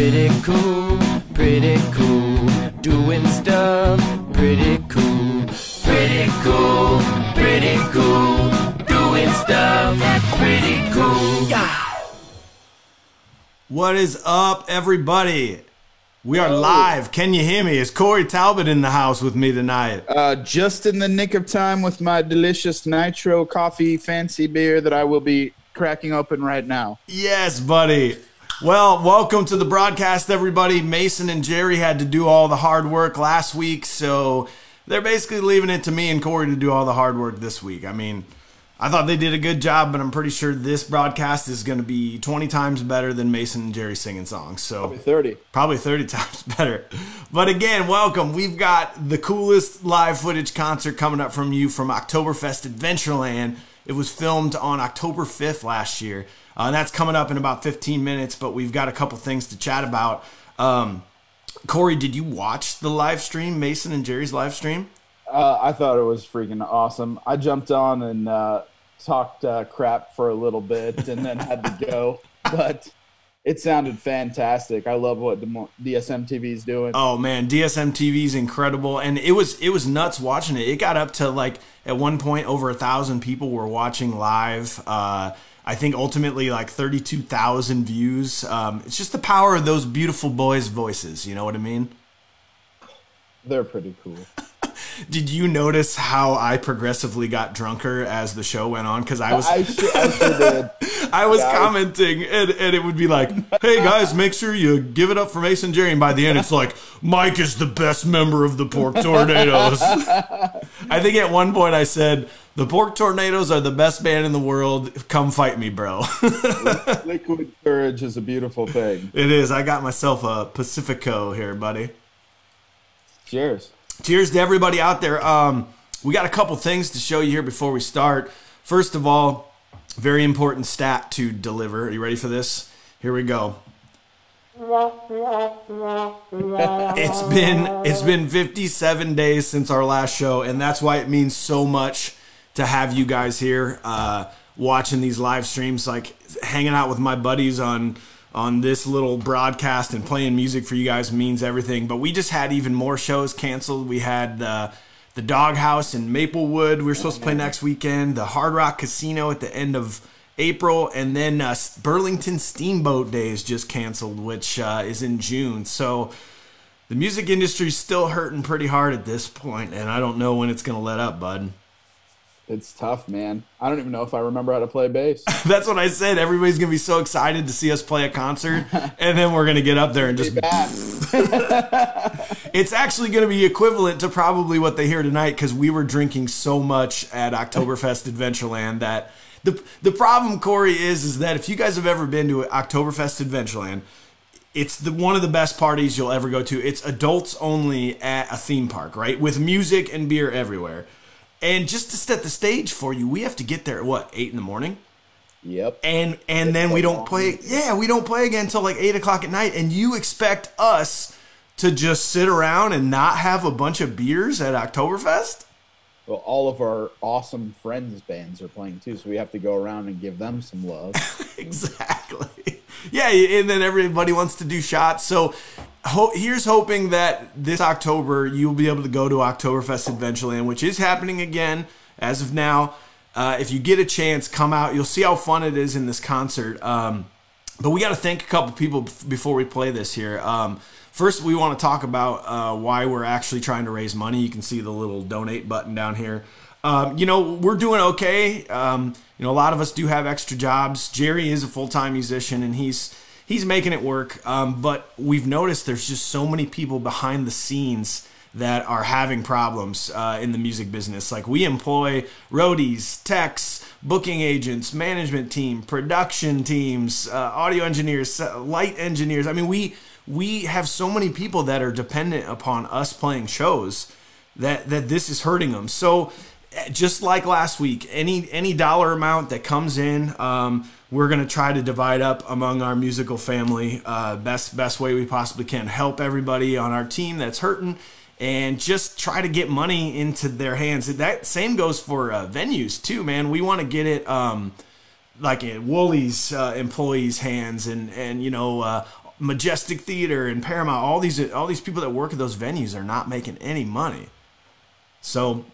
Pretty cool, pretty cool. Doing stuff pretty cool. Pretty cool, pretty cool. Doing stuff that's pretty cool. Yeah. What is up, everybody? We are live. Can you hear me? Is Corey Talbot in the house with me tonight? Uh, just in the nick of time with my delicious nitro coffee fancy beer that I will be cracking open right now. Yes, buddy. Well, welcome to the broadcast, everybody. Mason and Jerry had to do all the hard work last week, so they're basically leaving it to me and Corey to do all the hard work this week. I mean, I thought they did a good job, but I'm pretty sure this broadcast is going to be 20 times better than Mason and Jerry singing songs. So Probably 30. probably 30 times better. But again, welcome. We've got the coolest live footage concert coming up from you from Oktoberfest Adventureland. It was filmed on October 5th last year. Uh, and that's coming up in about 15 minutes, but we've got a couple things to chat about. Um, Corey, did you watch the live stream, Mason and Jerry's live stream? Uh, I thought it was freaking awesome. I jumped on and uh, talked uh, crap for a little bit and then had to go, but it sounded fantastic. I love what DSM TV is doing. Oh man, DSM TV is incredible, and it was it was nuts watching it. It got up to like at one point over a thousand people were watching live. I think ultimately like thirty two thousand views. Um, it's just the power of those beautiful boys' voices. You know what I mean? They're pretty cool. Did you notice how I progressively got drunker as the show went on? Because I was I sure, I sure. I was Yeah. commenting, and, and it would be like, "Hey guys, make sure you give it up for Mason Jerry." And by the end, it's like, "Mike is the best member of the Pork Tornadoes." I think at one point I said, "The Pork Tornadoes are the best band in the world. Come fight me, bro." Liquid courage is a beautiful thing. it is. I got myself a Pacifico here, buddy. Cheers. Cheers to everybody out there. Um, we got a couple things to show you here before we start. First of all, very important stat to deliver. Are you ready for this? Here we go. It's been it's been 57 days since our last show, and that's why it means so much to have you guys here uh, watching these live streams, like hanging out with my buddies on on this little broadcast and playing music for you guys means everything. But we just had even more shows canceled. We had the the Doghouse in Maplewood. We were supposed to play next weekend. The Hard Rock Casino at the end of April, and then uh, Burlington Steamboat Days just canceled, which uh, is in June. So the music industry's still hurting pretty hard at this point, and I don't know when it's going to let up, bud. It's tough, man. I don't even know if I remember how to play bass. That's what I said. Everybody's going to be so excited to see us play a concert, and then we're going to get up there and just. Bad. It's actually going to be equivalent to probably what they hear tonight because we were drinking so much at Oktoberfest Adventureland that. The, the problem, Corey, is is that if you guys have ever been to Oktoberfest Adventureland, it's the one of the best parties you'll ever go to. It's adults only at a theme park, right? With music and beer everywhere. And just to set the stage for you, we have to get there at what eight in the morning, Yep. and and then we don't play. Yeah, we don't play again until like eight o'clock at night. And you expect us to just sit around and not have a bunch of beers at Oktoberfest? Well, all of our awesome friends' bands are playing too, so we have to go around and give them some love. exactly. Yeah, and then everybody wants to do shots. So ho- here's hoping that this October you'll be able to go to Oktoberfest Adventureland, which is happening again as of now. Uh, if you get a chance, come out. You'll see how fun it is in this concert. Um, but we got to thank a couple people bef- before we play this here. Um, first, we want to talk about uh, why we're actually trying to raise money. You can see the little donate button down here. Um, you know, we're doing okay. Um, you know, a lot of us do have extra jobs. Jerry is a full time musician, and he's he's making it work. Um, but we've noticed there's just so many people behind the scenes that are having problems uh, in the music business. Like we employ roadies, techs, booking agents, management team, production teams, uh, audio engineers, uh, light engineers. I mean, we we have so many people that are dependent upon us playing shows that that this is hurting them. So eh, just like last week, any any dollar amount that comes in, um, we're gonna try to divide up among our musical family uh, best best way we possibly can. Help everybody on our team that's hurting, and just try to get money into their hands. That same goes for uh, venues too, man. We want to get it. Um, like in Wooly's uh, employees' hands, and and you know uh, Majestic Theater and Paramount, all these all these people that work at those venues are not making any money. So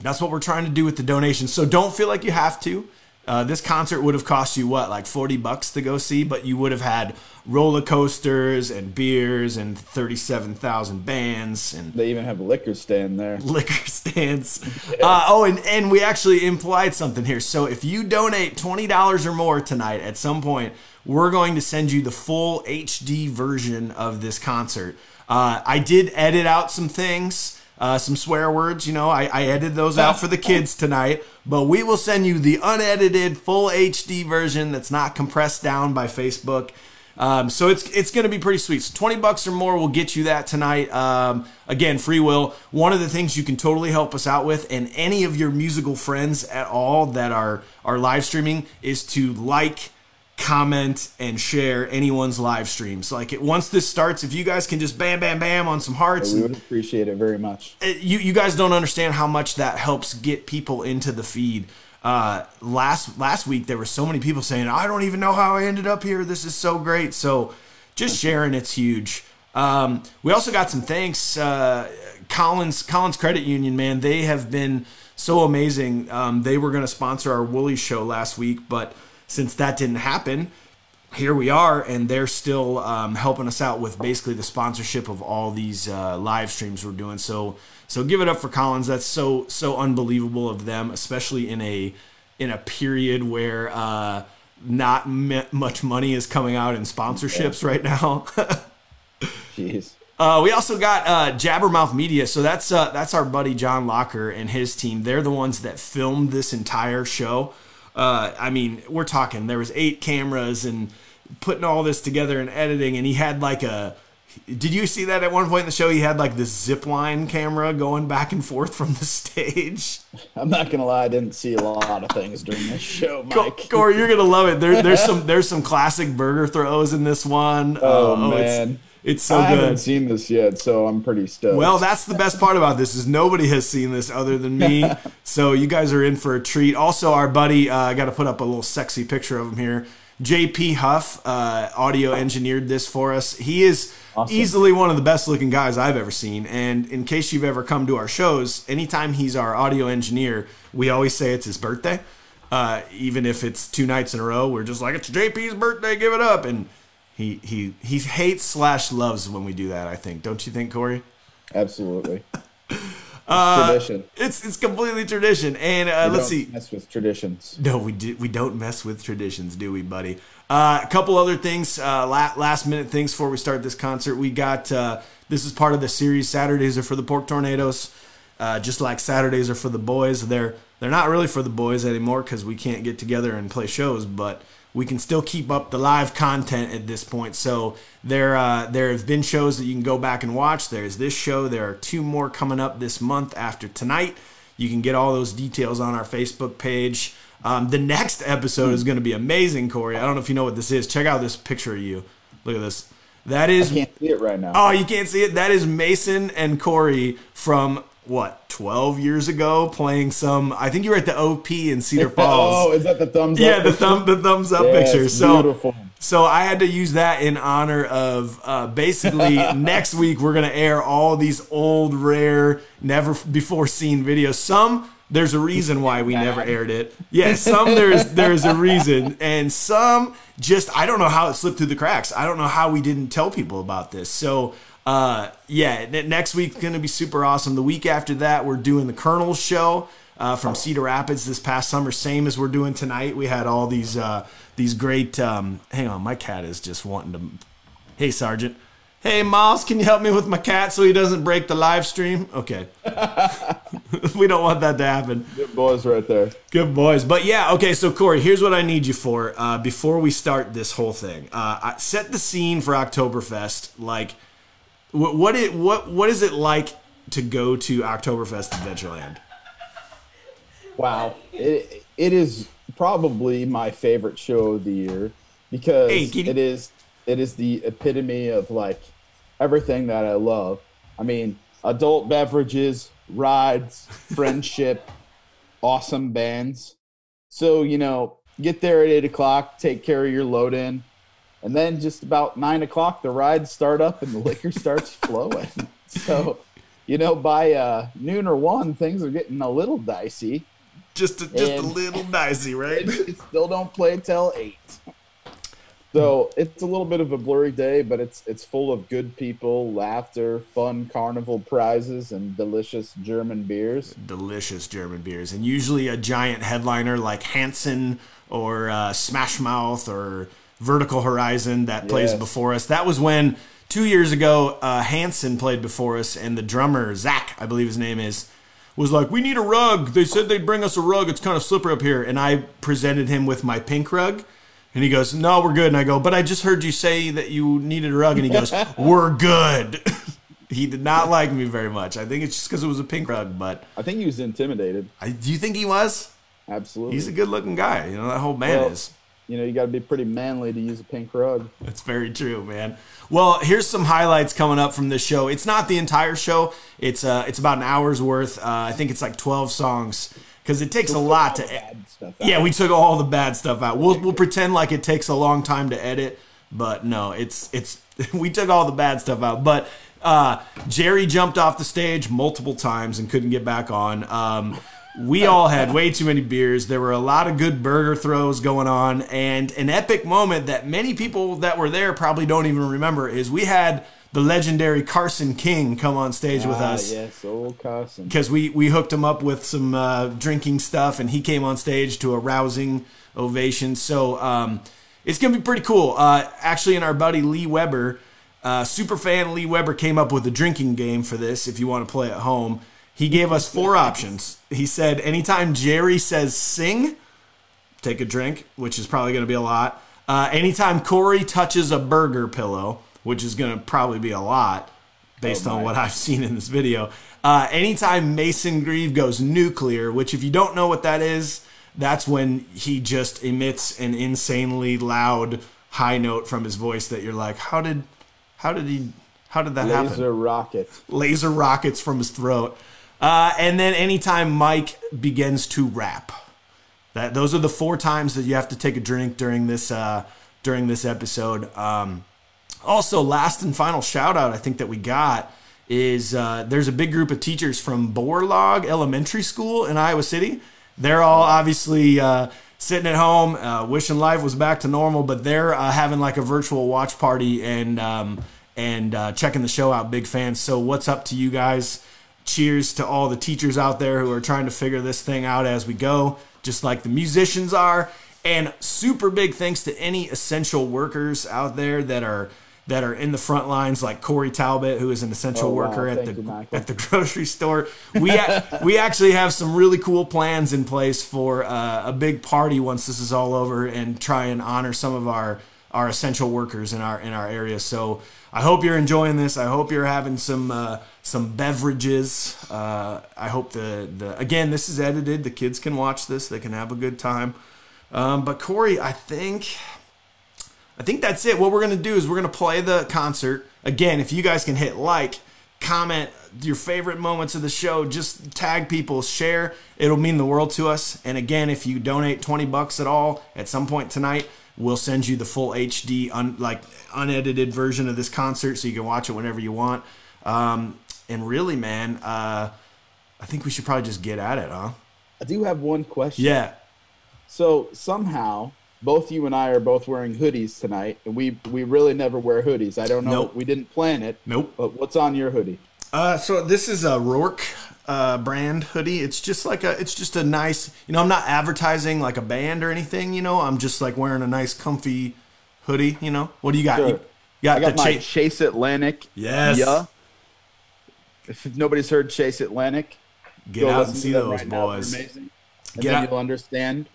that's what we're trying to do with the donations. So don't feel like you have to. Uh, this concert would have cost you what, like 40 bucks to go see, but you would have had roller coasters and beers and 37,000 bands and They even have a liquor stand there. liquor stands. Uh, oh, and, and we actually implied something here. So if you donate $20 or more tonight at some point, we're going to send you the full HD version of this concert. Uh, I did edit out some things. Uh, some swear words, you know, I, I edited those out for the kids tonight, but we will send you the unedited full HD version that's not compressed down by Facebook. Um, so it's it's going to be pretty sweet. So 20 bucks or more will get you that tonight. Um, again, free will. One of the things you can totally help us out with, and any of your musical friends at all that are are live streaming, is to like, comment, and share anyone's live streams. Like it, once this starts, if you guys can just bam, bam, bam on some hearts, We would appreciate it very much. it- you you guys don't understand how much that helps get people into the feed. Uh, last last week there were so many people saying I don't even know how I ended up here. This is so great. So just sharing it's huge. Um, we also got some thanks. Uh, Collins Collins Credit Union, man, they have been so amazing. Um, they were going to sponsor our Wooly show last week, but since that didn't happen, here we are, and they're still um, helping us out with basically the sponsorship of all these uh, live streams we're doing. So, so give it up for Collins. That's so so unbelievable of them, especially in a in a period where uh, not m- much money is coming out in sponsorships right now. Jeez. Uh, we also got uh, Jabbermouth Media, so that's uh, that's our buddy John Locker and his team. They're the ones that filmed this entire show. Uh, I mean, we're talking there was eight cameras and putting all this together and editing, and he had like a. Did you see that at one point in the show? He had like this zip line camera going back and forth from the stage. I'm not gonna lie, I didn't see a lot of things during this show, Mike. Corey, you're gonna love it. There, there's some there's some classic burger throws in this one. Oh, Uh, man. It's, so I good. I haven't seen this yet, so I'm pretty stoked. Well, that's the best part about this is nobody has seen this other than me. so you guys are in for a treat. Also, our buddy, uh, I got to put up a little sexy picture of him here. JP Huff uh, audio engineered this for us. He is Awesome. easily one of the best looking guys I've ever seen. And in case you've ever come to our shows, anytime he's our audio engineer, we always say it's his birthday. Uh, even if it's two nights in a row, we're just like it's JP's birthday, give it up. And he he he hates slash loves when we do that. I think, don't you think, Corey? absolutely. It's Uh, tradition. It's it's completely tradition. And uh, We let's don't see. Mess with traditions. No, we do, we don't mess with traditions, do we, buddy? Uh, a couple other things, uh, la- last minute things before we start this concert. We got uh, this is part of the series. Saturdays are for the Pork Tornadoes, uh, just like Saturdays are for the boys. They're they're not really for the boys anymore because we can't get together and play shows, but we can still keep up the live content at this point. So there uh, there have been shows that you can go back and watch. There's this show. There are two more coming up this month after tonight. You can get all those details on our Facebook page. Um, the next episode is going to be amazing, Corey. I don't know if you know what this is. Check out this picture of you. Look at this. That is. Can't see it right now. Oh, you can't see it. That is Mason and Corey from what 12 years ago playing some. I think you were at the OP in Cedar Falls. oh, is that the thumbs yeah, up? the thumb, the thumbs up Yeah, picture. So beautiful. so I had to use that in honor of uh, basically next week we're gonna air all these old, rare, never before seen videos. Some there's a reason why we never aired it. Yeah, some there's there's a reason, and some just I don't know how it slipped through the cracks. I don't know how we didn't tell people about this. So. Uh, yeah, next week's gonna be super awesome. The week after that, we're doing the Kernels show uh, from Cedar Rapids this past summer, same as we're doing tonight. We had all these uh, these great. Um, hang on, my cat is just wanting to. Hey, Sergeant. Hey, Miles, can you help me with my cat so he doesn't break the live stream? Okay. we don't want that to happen. Good boys right there. Good boys. But yeah, okay, so Corey, here's what I need you for uh, before we start this whole thing. Uh, I- set the scene for Oktoberfest. Like, what, what, it, what, what is it like to go to Oktoberfest Adventureland? Wow, it, it is probably my favorite show of the year because Hey, kitty. it is it is the epitome of like everything that I love. I mean, adult beverages, rides, friendship, awesome bands. So you know, get there at eight o'clock, take care of your load in, And then just about nine o'clock, the rides start up and the liquor starts flowing. So, you know, by uh, noon or one, things are getting a little dicey. Just a, just a little dicey, right? Still don't play till eight. So it's a little bit of a blurry day, but it's it's full of good people, laughter, fun carnival prizes, and delicious German beers. delicious German beers, and usually a giant headliner like Hanson or uh, Smash Mouth or Vertical Horizon that plays before us. That was when two years ago uh, Hanson played before us, and the drummer Zach, I believe his name is, was like, "We need a rug." They said they'd bring us a rug. It's kind of slippery up here, and I presented him with my pink rug. And he goes, No, we're good. And I go, But I just heard you say that you needed a rug. And he goes, We're good. he did not like me very much. I think it's just because it was a pink rug. But I think he was intimidated. I, do you think he was? Absolutely. He's a good looking guy. You know, that whole man Well- is. You know, you got to be pretty manly to use a pink rug. That's very true, man. Well, here's some highlights coming up from this show. It's not the entire show. It's uh, it's about an hour's worth. Uh, I think it's like 12 songs because it takes a lot to. Out. Yeah, we took all the bad stuff out. We'll we'll pretend like it takes a long time to edit, but no, it's it's we took all the bad stuff out. But uh, Jerry jumped off the stage multiple times and couldn't get back on. Um, we all had way too many beers. There were a lot of good burger throws going on, and an epic moment that many people that were there probably don't even remember is we had the legendary Carson King come on stage with Ah, us yes, old Carson. because we we hooked him up with some uh, drinking stuff, and he came on stage to a rousing ovation. So um, it's gonna be pretty cool. Uh, actually, and our buddy Lee Weber, uh, super fan Lee Weber, came up with a drinking game for this. If you want to play at home, he gave us four options. He said anytime Jerry says sing, take a drink, which is probably gonna be a lot. Uh, anytime Corey touches a burger pillow, which is gonna probably be a lot based Oh, on what I've seen in this video. Uh, anytime Mason Grieve goes nuclear, which if you don't know what that is, that's when he just emits an insanely loud high note from his voice that you're like, how did, how did he, how did that happen? Laser rocket. laser rockets from his throat. Uh, and then anytime Mike begins to rap, that those are the four times that you have to take a drink during this uh, during this episode. Um, also, last and final shout out I think that we got is uh, there's a big group of teachers from Borlaug Elementary School in Iowa City. They're all obviously uh, sitting at home, uh, wishing life was back to normal, but they're uh, having like a virtual watch party and um, and uh, checking the show out. Big fans. So what's up to you guys? Cheers to all the teachers out there who are trying to figure this thing out as we go, just like the musicians are. And super big thanks to any essential workers out there that are that are in the front lines, like Corey Talbot, who is an essential Oh, wow. worker at Thank the you, at the grocery store. We a- we actually have some really cool plans in place for uh, a big party once this is all over, and try and honor some of our our essential workers in our in our area. So I hope you're enjoying this. I hope you're having some uh, some beverages. Uh, I hope the the again this is edited. The kids can watch this. They can have a good time. Um, but Corey, I think I think that's it. What we're gonna do is we're gonna play the concert again. If you guys can hit like, comment your favorite moments of the show, just tag people, share. It'll mean the world to us. And again, if you donate twenty bucks at all at some point tonight, we'll send you the full HD, un, like unedited version of this concert, so you can watch it whenever you want. Um, and really, man, uh, I think we should probably just get at it, huh? I do have one question. Yeah. So somehow, both you and I are both wearing hoodies tonight, and we we really never wear hoodies. I don't know. Nope. We didn't plan it. Nope. But what's on your hoodie? Uh, so this is a Rourke uh, brand hoodie. It's just like a, it's just a nice, you know, I'm not advertising like a band or anything, you know. I'm just like wearing a nice, comfy hoodie, you know. What do you got? Sure. You, got, I got the my cha- Chase Atlantic. Yes. Yeah. If nobody's heard Chase Atlantic, Get go out and see those right boys. amazing. And Get then out- you'll understand.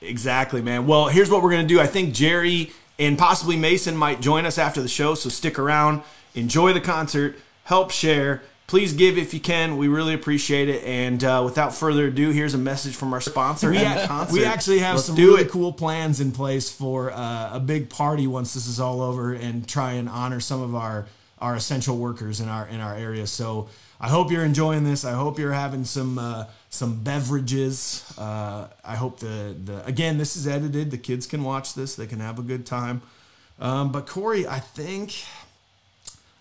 Exactly, man. Well, here's what we're gonna do. I think Jerry and possibly Mason might join us after the show, so stick around, enjoy the concert, help share. Please give if you can. We really appreciate it. And uh, without further ado, here's a message from our sponsor. We, we actually have Let's some really it. cool plans in place for uh, a big party once this is all over and try and honor some of our our essential workers in our in our area. So I hope you're enjoying this. I hope you're having some uh, some beverages. Uh, I hope the the again this is edited. The kids can watch this. They can have a good time. Um, but Corey, I think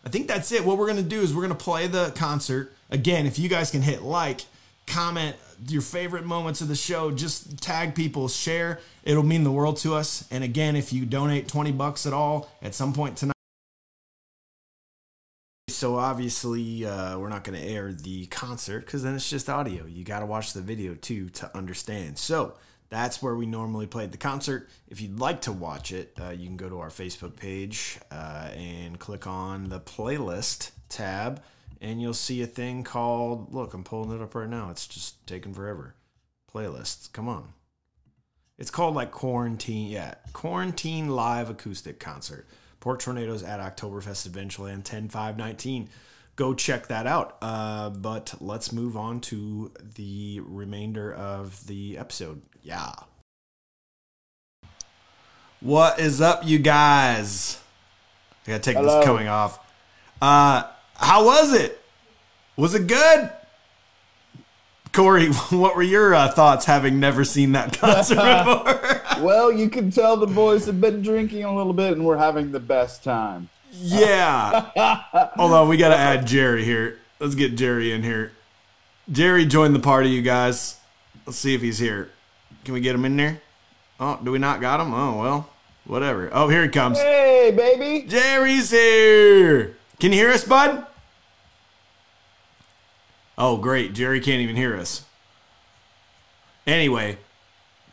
I think that's it. What we're gonna do is we're gonna play the concert again. If you guys can hit like, comment your favorite moments of the show, just tag people, share. It'll mean the world to us. And again, if you donate twenty bucks at all at some point tonight. So obviously, uh, we're not going to air the concert because then it's just audio. You got to watch the video too to understand. So that's where we normally played the concert. If you'd like to watch it, uh, you can go to our Facebook page uh, and click on the playlist tab, and you'll see a thing called. Look, I'm pulling it up right now. It's just taking forever. Playlists. Come on. It's called like quarantine. Yeah, quarantine live acoustic concert. Pork Tornadoes at Oktoberfest Adventureland 10 5 19. Go check that out. Uh, but let's move on to the remainder of the episode. Yeah. What is up, you guys? I gotta take Hello. this coming off. Uh, how was it? Was it good? Corey, what were your uh, thoughts having never seen that concert before? Well, you can tell the boys have been drinking a little bit, and we're having the best time. Yeah. Hold on, we got to add Jerry here. Let's get Jerry in here. Jerry joined the party, you guys. Let's see if he's here. Can we get him in there? Oh, do we not got him? Oh, well, whatever. Oh, here he comes. Hey, baby! Jerry's here. Can you hear us, bud? Oh, great. Jerry can't even hear us. Anyway,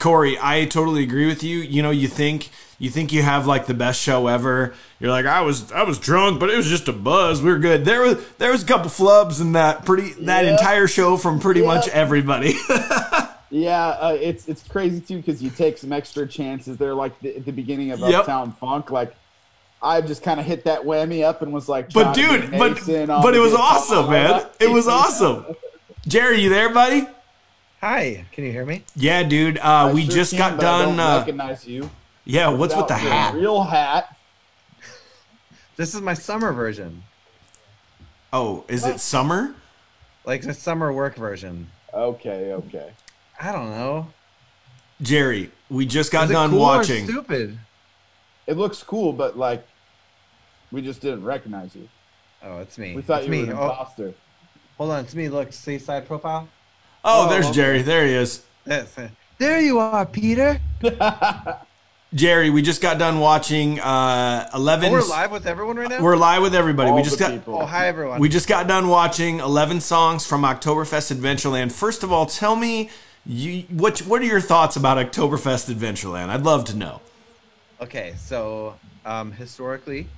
Corey, I totally agree with you. You know, you think you think you have like the best show ever. You're like, I was I was drunk, but it was just a buzz. We were good. There was there was a couple flubs in that pretty that Yeah. entire show from pretty much everybody. Yeah, uh, it's it's crazy too because you take some extra chances there, like the, at the beginning of Yep. Uptown Funk. Like I just kind of hit that whammy up and was like, but dude, but but it was awesome, man. It was awesome. Jerry, you there, buddy? Hi, can you hear me? Yeah, dude. Uh, we sure just can, got but I done. don't Uh, recognize you. yeah, what's with the hat? Real hat. This is my summer version, Oh, is it summer? like the summer work version. Okay, okay. I don't know. Jerry, we just got Is it done cool or watching. stupid. It looks cool, but like we just didn't recognize you. Oh, it's me. We thought it's you me. were an Oh, imposter. hold on, it's me. Look, see side profile. Oh, Oh, there's okay. Jerry. There he is. Yes. There you are, Peter. Jerry, we just got done watching uh, 11. Oh, we're live with everyone right now. We're live with everybody. All we just the got people. oh, hi everyone. we just got done watching 11 songs from Oktoberfest Adventureland. First of all, tell me you what what are your thoughts about Oktoberfest Adventureland? I'd love to know. Okay, so um, historically,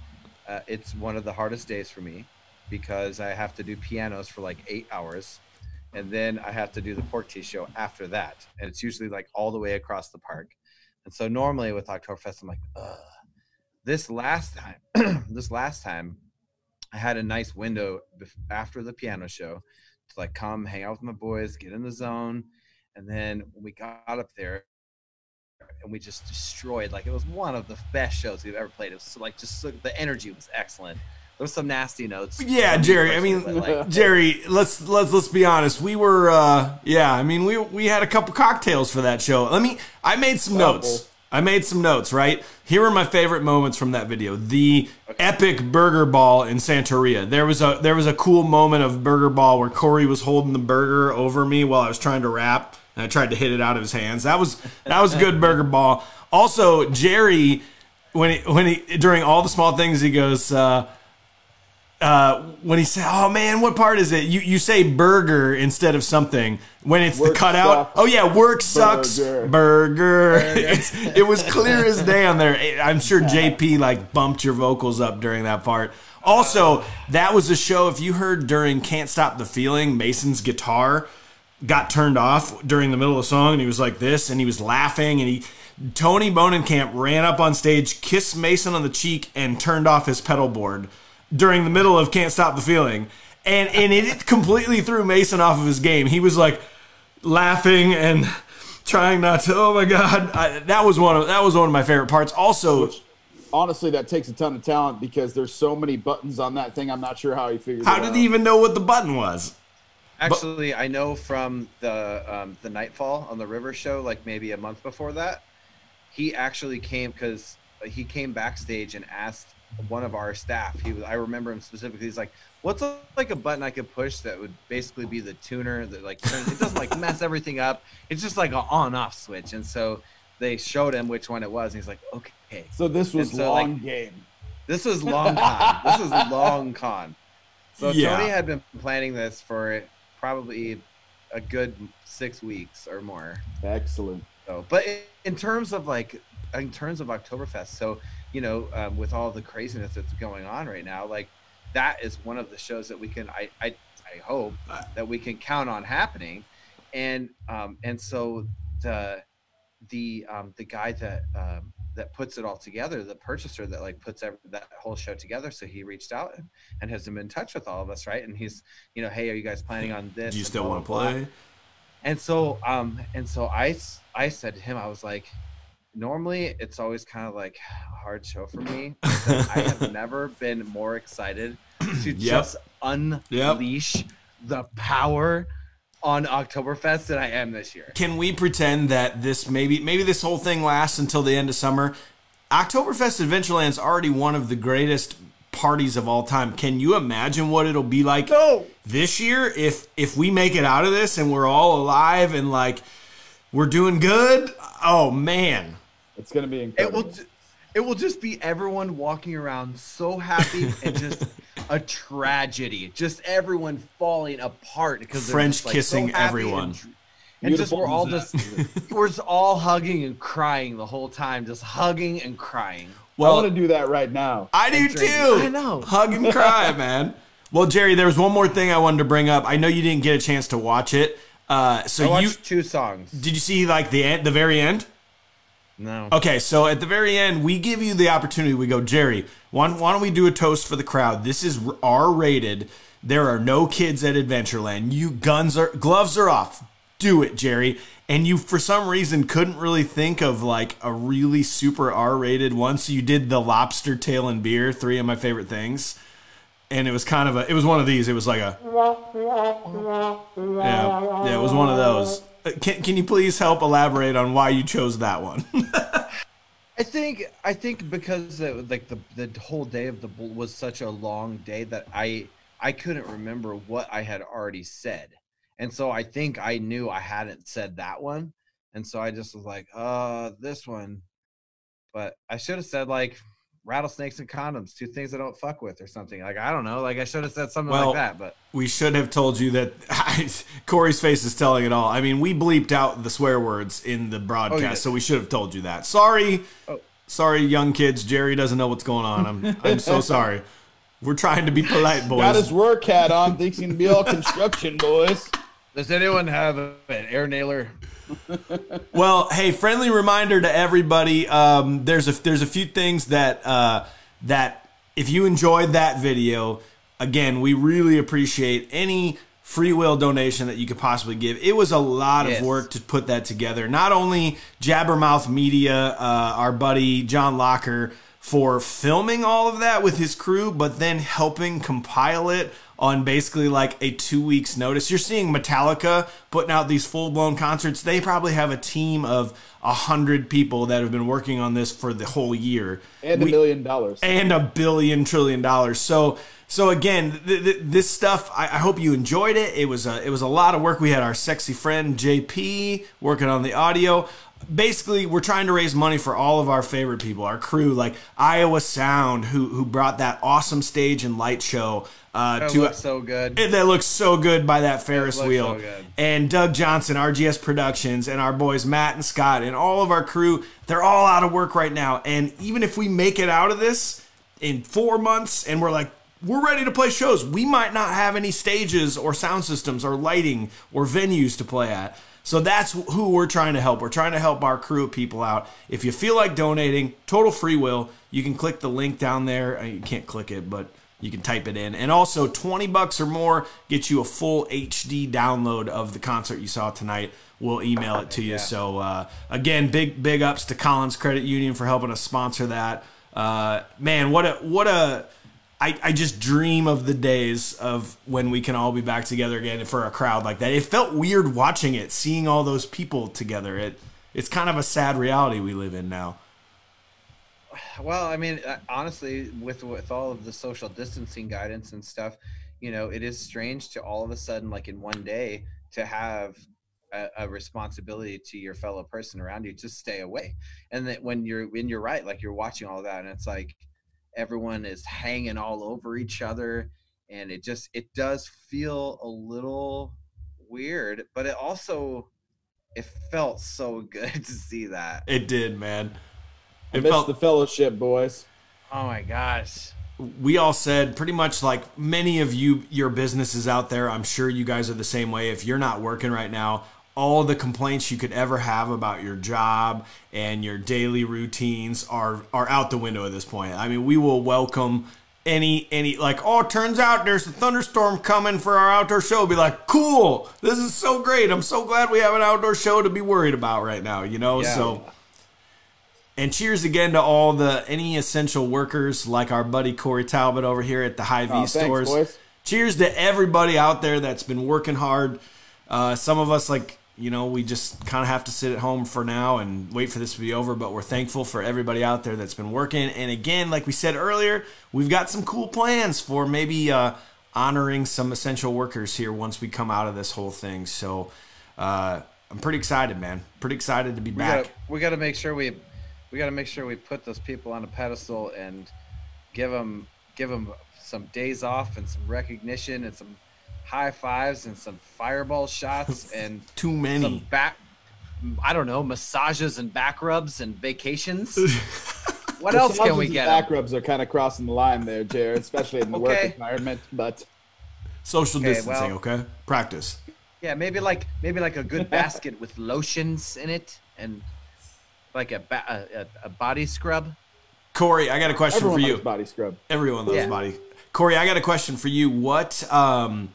uh, it's one of the hardest days for me because I have to do pianos for like eight hours, and then I have to do the pork cheese show after that, and it's usually like all the way across the park. And so normally with Oktoberfest, I'm like, Ugh. this last time, this last time, I had a nice window after the piano show to like come hang out with my boys, get in the zone, and then we got up there, and we just destroyed. Like it was one of the best shows we've ever played. It was like just the energy was excellent. There was some nasty notes. Yeah, Jerry. I mean, like, Jerry. Let's let's let's be honest. We were, uh, yeah. I mean, we we had a couple cocktails for that show. Let me. I made some notes. I made some notes. Right here are my favorite moments from that video. The epic burger ball in Santeria. There was a there was a cool moment of burger ball where Corey was holding the burger over me while I was trying to rap, and I tried to hit it out of his hands. That was that was a good burger ball. Also, Jerry, when he when he during all the small things, he goes. Uh, uh, when he said, "Oh man, what part is it?" You you say burger instead of something when it's the cutout. sucks. Oh yeah, work sucks. Burger. Burger. It's, it was clear as day on there. I'm sure JP like bumped your vocals up during that part. Also, that was a show. If you heard during "Can't Stop the Feeling," Mason's guitar got turned off during the middle of the song, and he was like this, and he was laughing, and he. Tony Bonenkamp ran up on stage, kissed Mason on the cheek, and turned off his pedal board during the middle of Can't Stop the Feeling. And and it completely threw Mason off of his game. He was like laughing and trying not to. Oh my god, I, that was one of that was one of my favorite parts. Also, Honestly, that takes a ton of talent because there's so many buttons on that thing. I'm not sure how he figured. It out. How it did out. he even know what the button was? Actually, I know from the um, the Nightfall on the River show, like maybe a month before that, he actually came because he came backstage and asked one of our staff. He was, I remember him specifically. He's like, "What's a, like a button I could push that would basically be the tuner that like turns, it doesn't like mess everything up. It's just like an on off switch." And so they showed him which one it was. And he's like, "Okay." So this was so, long like, game. This was long con. this was long con. So Yeah. Tony had been planning this for probably a good six weeks or more. Excellent. So, but in, in terms of like, in terms of Oktoberfest, so you know, um, with all the craziness that's going on right now, like that is one of the shows that we can, I, I, I hope that we can count on happening, and um, and so the the um, the guy that um, that puts it all together, the purchaser that like puts every, that whole show together. So he reached out and, and has been in touch with all of us, right? And he's, you know, hey, are you guys planning on this? Do you still want to blah. play? And so, um, and so I, I said to him, I was like, normally it's always kind of like a hard show for me. I have never been more excited to just unleash the power on Oktoberfest than I am this year. Can we pretend that this maybe maybe this whole thing lasts until the end of summer? Oktoberfest Adventureland is already one of the greatest parties of all time. Can you imagine what it'll be like No. this year if if we make it out of this and we're all alive and like we're doing good? Oh man. It's gonna be It will, ju- it will just be everyone walking around so happy and just a tragedy. Just everyone falling apart because French just, like, kissing so happy everyone. And, dr- and just we're all just we're just all hugging and crying the whole time, just hugging and crying. Well, I Well, want to do that right now. I do and too. I know. Hug and cry, man. Well, Jerry, there was one more thing I wanted to bring up. I know you didn't get a chance to watch it. Uh, I so watched you two songs. did you see like the end, the very end? No. Okay, so at the very end, we give you the opportunity. We go, Jerry, why, why don't we do a toast for the crowd? This is R rated. There are no kids at Adventureland. You guns are gloves are off. Do it, Jerry. And you, for some reason, couldn't really think of like a really super R rated one. So you did the lobster tail and beer, three of my favorite things. And it was kind of a, it was one of these. It was like a, yeah, yeah, it was one of those. Can, can you please help elaborate on why you chose that one? I think I think because like the the whole day of the bull was such a long day that I I couldn't remember what I had already said, and so I think I knew I hadn't said that one, and so I just was like, uh, this one, but I should have said like rattlesnakes and condoms, two things I don't fuck with or something. Like I don't know, like I should have said something Well, like that, but we should have told you that Corey's face is telling it all. I mean, we bleeped out the swear words in the broadcast, oh, did. so we should have told you that. Sorry, Oh. sorry, young kids. Jerry doesn't know what's going on. I'm, I'm so sorry. We're trying to be polite, boys. Got his boys. work hat on. Thinks he can be all construction, boys. does anyone have an air nailer? Well, hey, friendly reminder to everybody. Um, there's a there's a few things that uh, that if you enjoyed that video, again, we really appreciate any free will donation that you could possibly give. It was a lot Yes. of work to put that together. Not only Jabbermouth Media, uh, our buddy John Locker, for filming all of that with his crew, but then helping compile it on basically like a two weeks notice. You're seeing Metallica putting out these full blown concerts. They probably have a team of a hundred people that have been working on this for the whole year And a We- million dollars. and a billion trillion dollars. So so again, th- th- this stuff. I, I hope you enjoyed it. It was a it was a lot of work. We had our sexy friend JP working on the audio. Basically, we're trying to raise money for all of our favorite people, our crew, like Iowa Sound, who who brought that awesome stage and light show uh, That to looks so good. it, that looks so good by that Ferris wheel. so good. And Doug Johnson, RGS Productions, and our boys Matt and Scott, and all of our crew, they're all out of work right now. And even if we make it out of this in four months and we're like, we're ready to play shows, we might not have any stages or sound systems or lighting or venues to play at. So that's who we're trying to help. We're trying to help our crew of people out. If you feel like donating, total free will, you can click the link down there. Uh, You can't click it, but you can type it in. And also, 20 bucks or more gets you a full HD download of the concert you saw tonight. We'll email it to you. So, uh, again, big, big ups to Collins Credit Union for helping us sponsor that. Uh, man, what a, what a, I, I just dream of the days of when we can all be back together again for a crowd like that. It felt weird watching it, seeing all those people together. It it's kind of a sad reality we live in now. Well, I mean, uh, honestly, with with all of the social distancing guidance and stuff, you know, it is strange to all of a sudden, like in one day, to have a, a responsibility to your fellow person around you to stay away. And that when you're when you're right, like you're watching all that, and it's like everyone is hanging all over each other, and it just it does feel a little weird, but it also it felt so good to see that. It did, man. I It missed felt the fellowship, boys. Oh my gosh. we all said pretty much like many of you your businesses out there i'm sure you guys are the same way if you're not working right now all the complaints you could ever have about your job and your daily routines are are out the window at this point i mean we will welcome any any like oh it turns out there's a thunderstorm coming for our outdoor show be like cool this is so great i'm so glad we have an outdoor show to be worried about right now you know Yeah. so and cheers again to all the any essential workers like our buddy Corey Talbot over here at the Hy-Vee Oh, thanks, stores. boys. Cheers to everybody out there that's been working hard. Uh, some of us like you know we just kind of have to sit at home for now and wait for this to be over. But we're thankful for everybody out there that's been working. And again, like we said earlier, we've got some cool plans for maybe uh, honoring some essential workers here once we come out of this whole thing. So. Uh, I'm pretty excited, man. Pretty excited to be we back. gotta we gotta make sure we we gotta make sure we put those people on a pedestal and give them give them some days off and some recognition and some high fives and some fireball shots and Too some many. back I don't know massages and back rubs and vacations. what else can we get? Back 'em? rubs are kind of crossing the line there, Jared, especially in the work environment. But Social Okay, distancing, well- okay? Practice. Yeah, maybe like maybe like a good basket with lotions in it and like a ba- a, a, a body scrub. Corey, I got a question everyone for likes you. body scrub. Everyone loves Yeah. body. Corey, I got a question for you. What um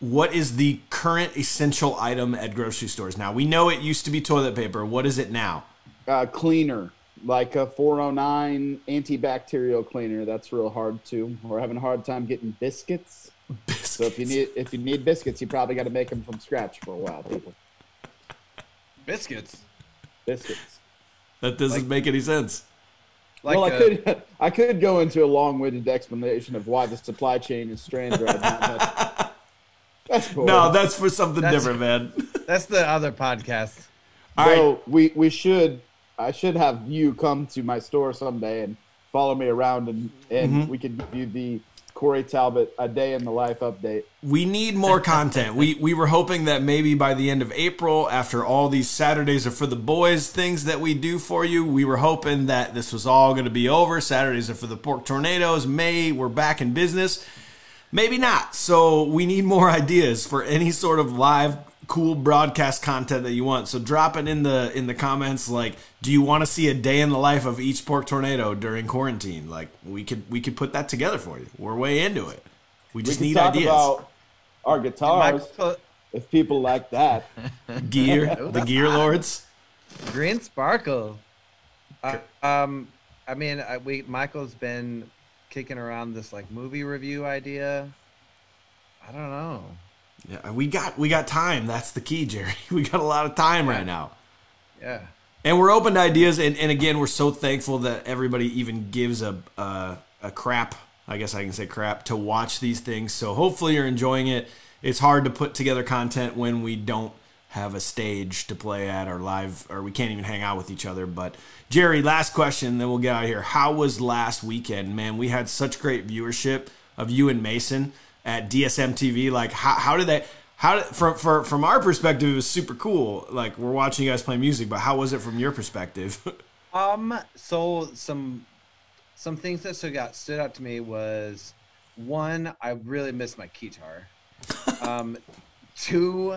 what is the current essential item at grocery stores now? We know it used to be toilet paper. What is it now? Uh, cleaner, like a 409 antibacterial cleaner. That's real hard too. We're having a hard time getting biscuits. So if you need if you need biscuits, you probably got to make them from scratch for a while, people. Biscuits. Biscuits. that doesn't make any sense. Like well, I a- could I could go into a long-winded explanation of why the supply chain is strained right now. But that's cool. No, that's for something That's- different, man. that's the other podcast. All right. So we we should I should have you come to my store someday and follow me around and and Mm-hmm. we could give you the Corey Talbot a day in the life update. we need more content. we we were hoping that maybe by the end of April, after all these Saturdays are for the boys things that we do for you, we were hoping that this was all going to be over. Saturdays are for the pork tornadoes. May we're back in business. Maybe not. So we need more ideas for any sort of live cool broadcast content that you want. So drop it in the in the comments like do you want to see a day in the life of each pork tornado during quarantine? Like we could we could put that together for you. We're way into it. We We just could need talk ideas. about our guitars Michael, if people like that. gear, the gear lords. Green Sparkle. Uh, um, I mean, I, we Michael's been kicking around this like movie review idea. I don't know. Yeah, we got we got time. That's the key, Jerry. We got a lot of time right now. Yeah. And we're open to ideas, and, and again, we're so thankful that everybody even gives a, a a crap. I guess I can say crap to watch these things. So hopefully you're enjoying it. It's hard to put together content when we don't have a stage to play at or live, or we can't even hang out with each other. But Jerry, last question, then we'll get out of here. How was last weekend, man? We had such great viewership of you and Mason at DSM TV. Like, how, how did that? How did, from for, from our perspective, it was super cool. Like we're watching you guys play music, but how was it from your perspective? Um. So some some things that stood out stood out to me was one, I really missed my guitar. um, two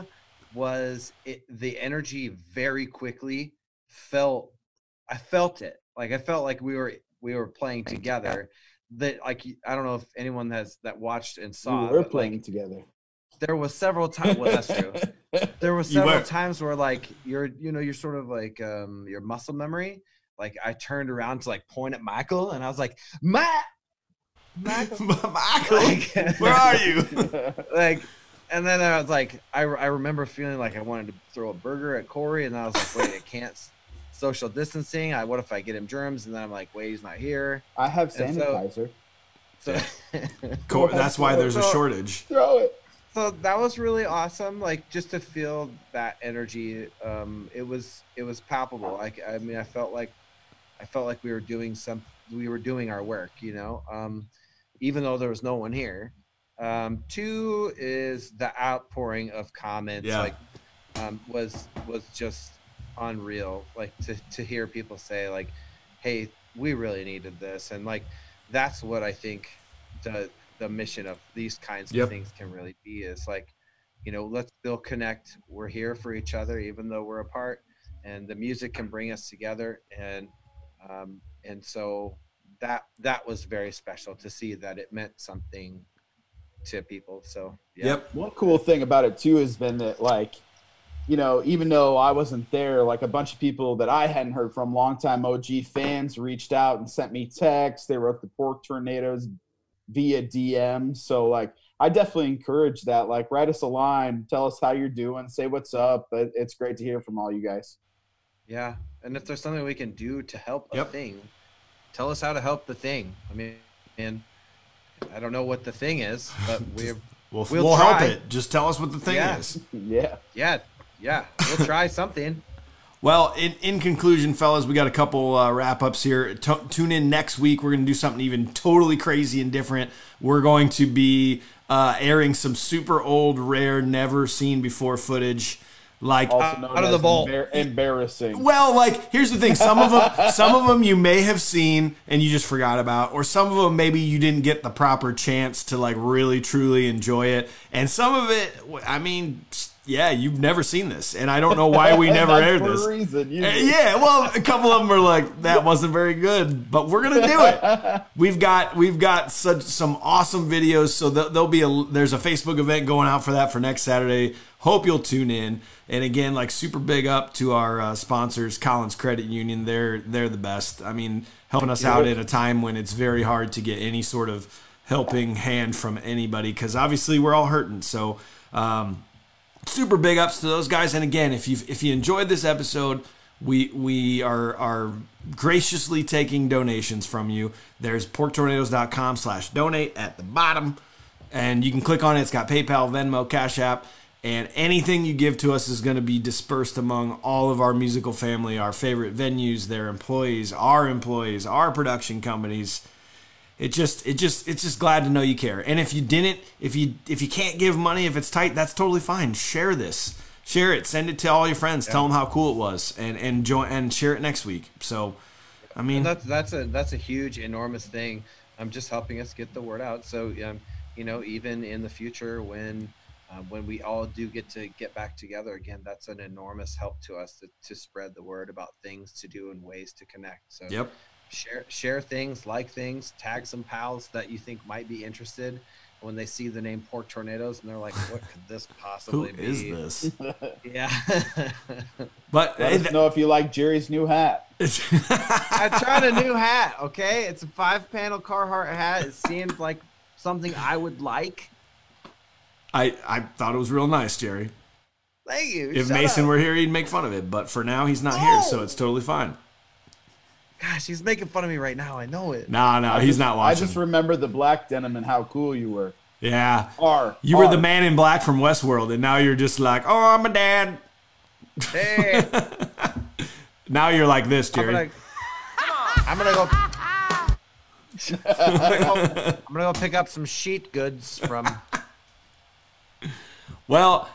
was it the energy very quickly felt. I felt it. Like I felt like we were we were playing together. That like I don't know if anyone has that watched and we saw. were but, playing Like, together. there was several times. Well, that's true. there was several were. times where like you're you know you're sort of like um your muscle memory like i turned around to like point at michael and i was like matt Michael, where are you? like and then I was like I, I remember feeling like I wanted to throw a burger at Corey and I was like wait I can't social distancing. I what if I get him germs? And then I'm like wait he's not here. I have And so- sanitizer. so Co- That's why there's a shortage. Throw it. so that was really awesome like just to feel that energy. Um it was it was palpable. Like i mean i felt like i felt like we were doing some we were doing our work you know? Um even though there was no one here um two is the outpouring of comments Yeah. like um was was just unreal like to to hear people say like hey we really needed this and like that's what i think the the mission of these kinds Yep. of things can really be is like you know let's still connect we're here for each other even though we're apart and the music can bring us together and um and so that that was very special to see that it meant something to people so yeah. Yep. One cool thing about it too has been that like, you know, even though I wasn't there, like a bunch of people that I hadn't heard from, longtime OG fans, reached out and sent me texts. They wrote the Pork Tornadoes via DM. So like, I definitely encourage that. Like, write us a line, tell us how you're doing, say what's up. It- It's great to hear from all you guys. Yeah, and if there's something we can do to help a thing, tell us how to help the thing. I mean, and I don't know what the thing is, but we're We'll, We'll we'll help it. Just tell us what the thing Yeah. is. yeah. yeah, yeah, we'll try something. Well, in, in conclusion, fellas, we got a couple uh, wrap ups here. T- tune in next week. We're going to do something even totally crazy and different. We're going to be uh, airing some super old, rare, never seen before footage. Like Also uh, out of the vault. embar- embarrassing. Well, like here's the thing: some of them, some of them you may have seen and you just forgot about, or some of them maybe you didn't get the proper chance to like really truly enjoy it, and some of it, I mean, yeah, you've never seen this, and I don't know why we never aired this. reason. Uh, Yeah, well, a couple of them are like that wasn't very good, but we're gonna do it. We've got we've got such some awesome videos, so th- there'll be a there's a Facebook event going out for that for next Saturday. Hope you'll tune in. And again, like super big up to our uh, sponsors, Collins Credit Union. They're they're the best. I mean, helping us out at a time when it's very hard to get any sort of helping hand from anybody because obviously we're all hurting. So. Um, super big ups to those guys. And again, if you if you enjoyed this episode, we we are are graciously taking donations from you. There's porktornadoes.com slash donate at the bottom. And you can click on it. It's got PayPal, Venmo, Cash App. And anything you give to us is going to be dispersed among all of our musical family, our favorite venues, their employees, our employees, our production companies it just it just it's just glad to know you care. And if you didn't if you if you can't give money if it's tight that's totally fine. Share this. Share it. Send it to all your friends. Tell them how cool it was. And and join and share it next week. So i mean And that's that's a that's a huge, enormous thing. I'm just helping us get the word out. So, um, you know, even in the future, when uh, when we all do get to get back together again, that's an enormous help to us to, to spread the word about things to do and ways to connect. So, yep share share things, like things, tag some pals that you think might be interested. When they see the name Pork Tornadoes, and they're like, "What could this possibly is be?" this Yeah, but Let us know if you like Jerry's new hat. I tried a new hat. Okay, it's a five-panel Carhartt hat. It seemed like something I would like. i i thought it was real nice jerry Thank you. if Shut mason up. were here he'd make fun of it but for now he's not here so it's totally fine gosh, he's making fun of me right now. I know it. no no I he's just- not watching. I just remember the black denim and how cool you were. yeah R. you were the man in black from westworld and now you're just like oh i'm a dad Hey, now you're like this I'm jerry gonna, I'm gonna go. I'm gonna go. I'm gonna go pick up some sheet goods from. Well,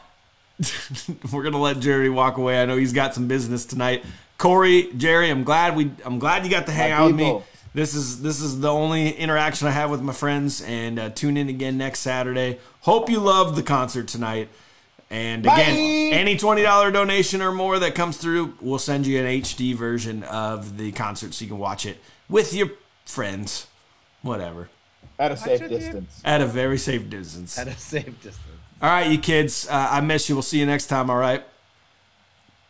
we're gonna let Jerry walk away. I know he's got some business tonight. Corey, Jerry, I'm glad we I'm glad you got to hang My out with me. This is this is the only interaction I have with my friends, and uh, tune in again next Saturday. Hope you loved the concert tonight. And again, Bye. any twenty dollar donation or more that comes through, we'll send you an HD version of the concert so you can watch it with your friends, whatever, At a safe distance. at a very safe distance. At a safe distance. All right, you kids. Uh, I miss you. We'll see you next time. All right.